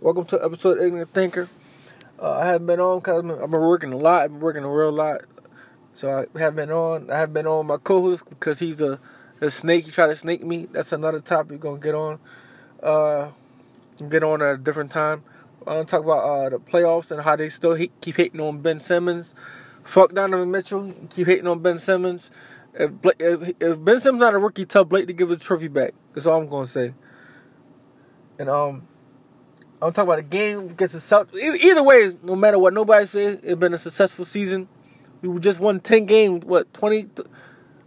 welcome to episode Ignorant Thinker. Uh, I haven't been on because I've been working a lot. I've been working a real lot, so I haven't been on. I haven't been on my co-host because he's a, a snake. He tried to snake me. That's another topic we're gonna get on. Uh, get on at a different time. I'm gonna talk about uh, the playoffs and how they still hate, keep hating on Ben Simmons. Fuck Donovan Mitchell. Keep hating on Ben Simmons. If, if, if Ben Simmons not a rookie, tell Blake to give his trophy back. That's all I'm gonna say. And um, I'm talking about a game against the South. Either way, no matter what nobody says, it's been a successful season. We just won 10 games, what, 20,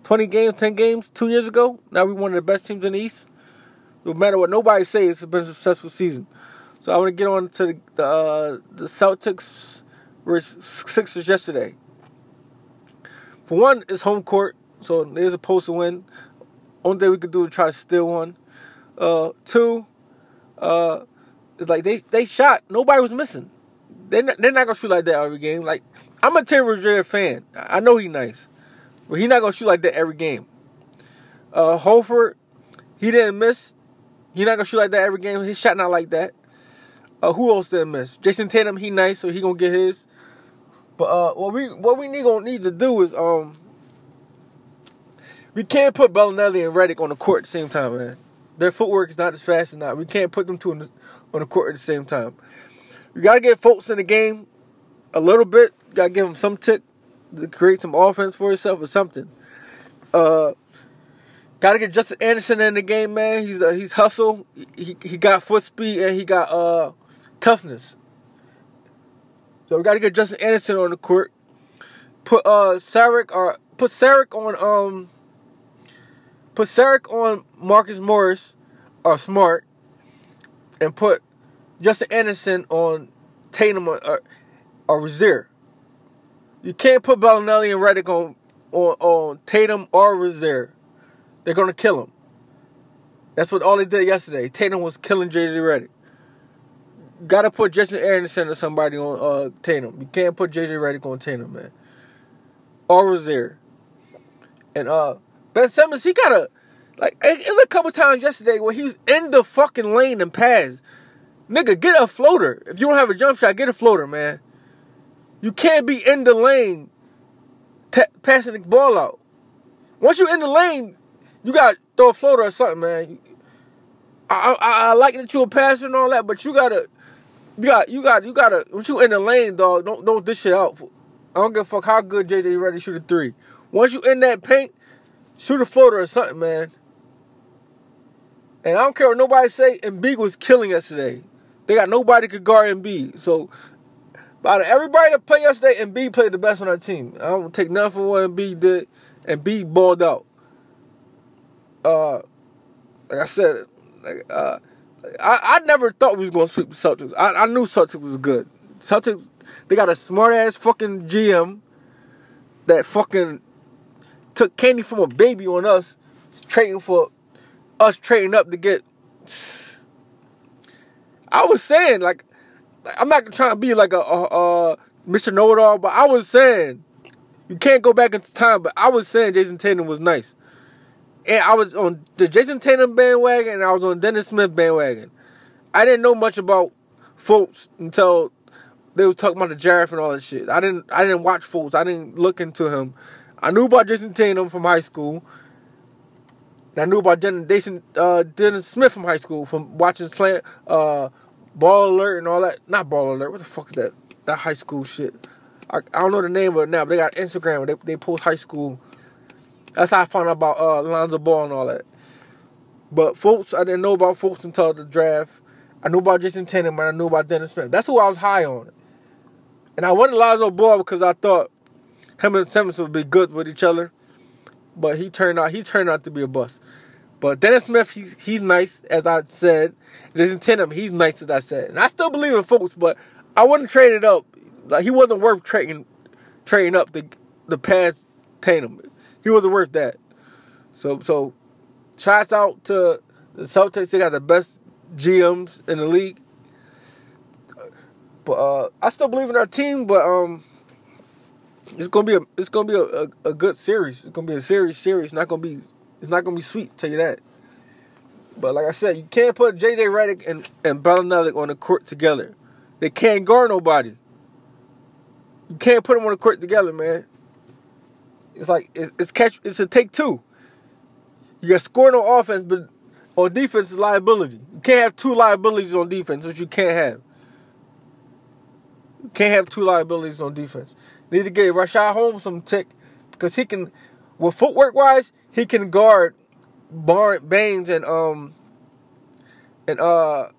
20 games, 10 games two years ago. Now we're one of the best teams in the East. No matter what nobody says, it's been a successful season. So I want to get on to the, uh, the Celtics versus Sixers yesterday. For one, it's home court, so they're supposed to win. Only thing we could do is try to steal one. Uh, two, uh, it's like they they shot. Nobody was missing. They're not, they're not gonna shoot like that every game. Like I'm a Terry Rozier fan. I know he's nice, but he's not gonna shoot like that every game. Uh, Horford, he didn't miss. He's not gonna shoot like that every game. His shot not like that. Uh, who else didn't miss? Jayson Tatum, he nice, so he gonna get his. But uh, what we what we need gonna need to do is um, we can't put Belinelli and Redick on the court at the same time, man. Their footwork is not as fast as not. We can't put them two on the, on the court at the same time. You got to get folks in the game a little bit. Got to give them some tick to create some offense for yourself or something. Uh, got to get Justin Anderson in the game, man. He's uh, he's hustle. He he got foot speed and he got uh toughness. So we got to get Justin Anderson on the court. Put uh Saric or put Saric on um put Saric on Marcus Morris or Smart and put Justin Anderson on Tatum or, or. You can't put Belinelli and Redick on, on, on Tatum or Rozier. They're going to kill him. That's what all they did yesterday. Tatum was killing JJ Redick. Got to put Justin Anderson or somebody on uh, Tatum. You can't put JJ Redick on Tatum, man. Or Rozier. And uh, Ben Simmons, he got a like it was a couple times yesterday where he was in the fucking lane and passed. Nigga, get a floater. If you don't have a jump shot, get a floater, man. You can't be in the lane t- passing the ball out. Once you're in the lane, you got to throw a floater or something, man. I, I, I like that you're a passer and all that, but you gotta, you got, you got, you gotta. Once you in the lane, dog, don't don't dish it out. I don't give a fuck how good JJ Redick to shoot a three. Once you in that paint, shoot a floater or something, man. And I don't care what nobody say. Embiid was killing yesterday. They got nobody could guard Embiid. So, out of everybody that played yesterday, Embiid played the best on our team. I don't take nothing from what Embiid did. Embiid balled out. Uh, like I said, like uh, I, I never thought we was gonna sweep the Celtics. I, I knew Celtics was good. Celtics, they got a smart ass fucking GM that fucking took candy from a baby on us, trading for us trading up to get. I was saying like, I'm not trying to be like a, a, a Mr. Know It All, but I was saying you can't go back into time. But I was saying Jayson Tatum was nice, and I was on the Jayson Tatum bandwagon, and I was on Dennis Smith bandwagon. I didn't know much about folks until they was talking about the Jarrett and all that shit. I didn't I didn't watch folks. I didn't look into him. I knew about Jayson Tatum from high school. I knew about Jason, uh, Dennis Smith from high school from watching Slant, uh, Ball Alert and all that. Not Ball Alert. What the fuck is that? That high school shit. I, I don't know the name of it now, but they got Instagram. They they post high school. That's how I found out about uh, Lonzo Ball and all that. But folks, I didn't know about folks until the draft. I knew about Jayson Tatum, but I knew about Dennis Smith. That's who I was high on. And I wanted Lonzo Ball because I thought him and Simmons would be good with each other but he turned out he turned out to be a bust. But Dennis Smith, he's he's nice as I said. Jayson Tatum, he's nice as I said, and I still believe in folks, but I wouldn't trade it up. Like he wasn't worth trading trading up the the past Tatum. He wasn't worth that. So so, shouts out to the Celtics. They got the best GMs in the league. But uh, I still believe in our team, but um, it's gonna be a it's gonna be a, a, a, good series. It's gonna be a series series. It's not gonna be it's not gonna be sweet. Tell you that. But like I said, you can't put JJ Redick and, and Belinelli on the court together. They can't guard nobody. You can't put them on the court together, man. It's like it's, it's catch. It's a take two. You got scoring on offense, but on defense is liability. You can't have two liabilities on defense, which you can't have. You can't have two liabilities on defense. Need to get Richaun Holmes some tick because he can, with footwork wise, he can guard Bar Baynes and um and uh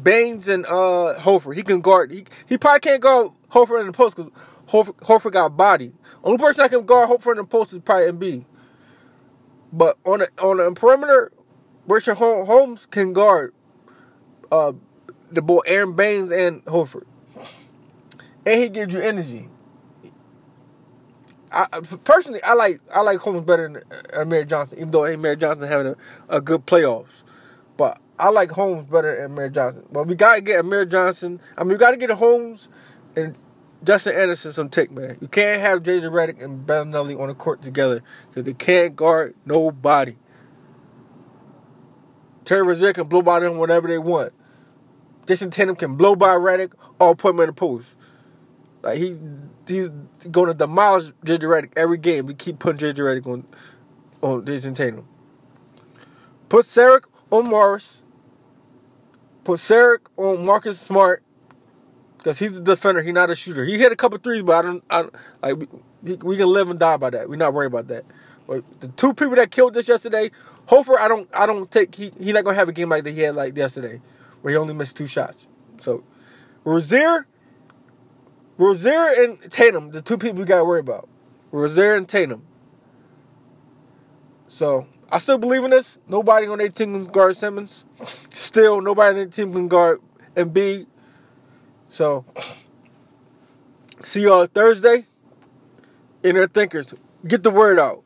Baynes and uh Horford. He can guard. He he probably can't guard Horford in the post because Horford, Horford got body. Only person that can guard Horford in the post is probably Embiid. But on the on the perimeter, Richaun Holmes can guard uh the boy Aron Baynes and Horford, and he gives you energy. I, personally, I like I like Holmes better than uh, Amir Johnson, even though Amir Johnson having a, a good playoffs. But I like Holmes better than Amir Johnson. But we gotta get Amir Johnson. I mean, we gotta get Holmes and Justin Anderson some tick, man. You can't have JJ Redick and Belinelli on the court together because they can't guard nobody. Terry Rozier can blow by them whenever they want. Jayson Tatum can blow by Redick or put him in the post. Like he he's going to demolish JJ Redick every game. We keep putting JJ Redick on on Jayson Tatum. Put Saric on Morris. Put Saric on Marcus Smart because he's a defender. He's not a shooter. He hit a couple threes, but I don't. I like we, we can live and die by that. We're not worried about that. But the two people that killed this yesterday, Hofer, I don't. I don't take. He he not gonna have a game like that he had like yesterday, where he only missed two shots. So Rozier Rozier and Tatum, the two people you got to worry about. Rozier and Tatum. So I still believe in this. Nobody on their team can guard Simmons. Still, nobody on their team can guard Embiid. So see y'all Thursday. Inner thinkers, get the word out.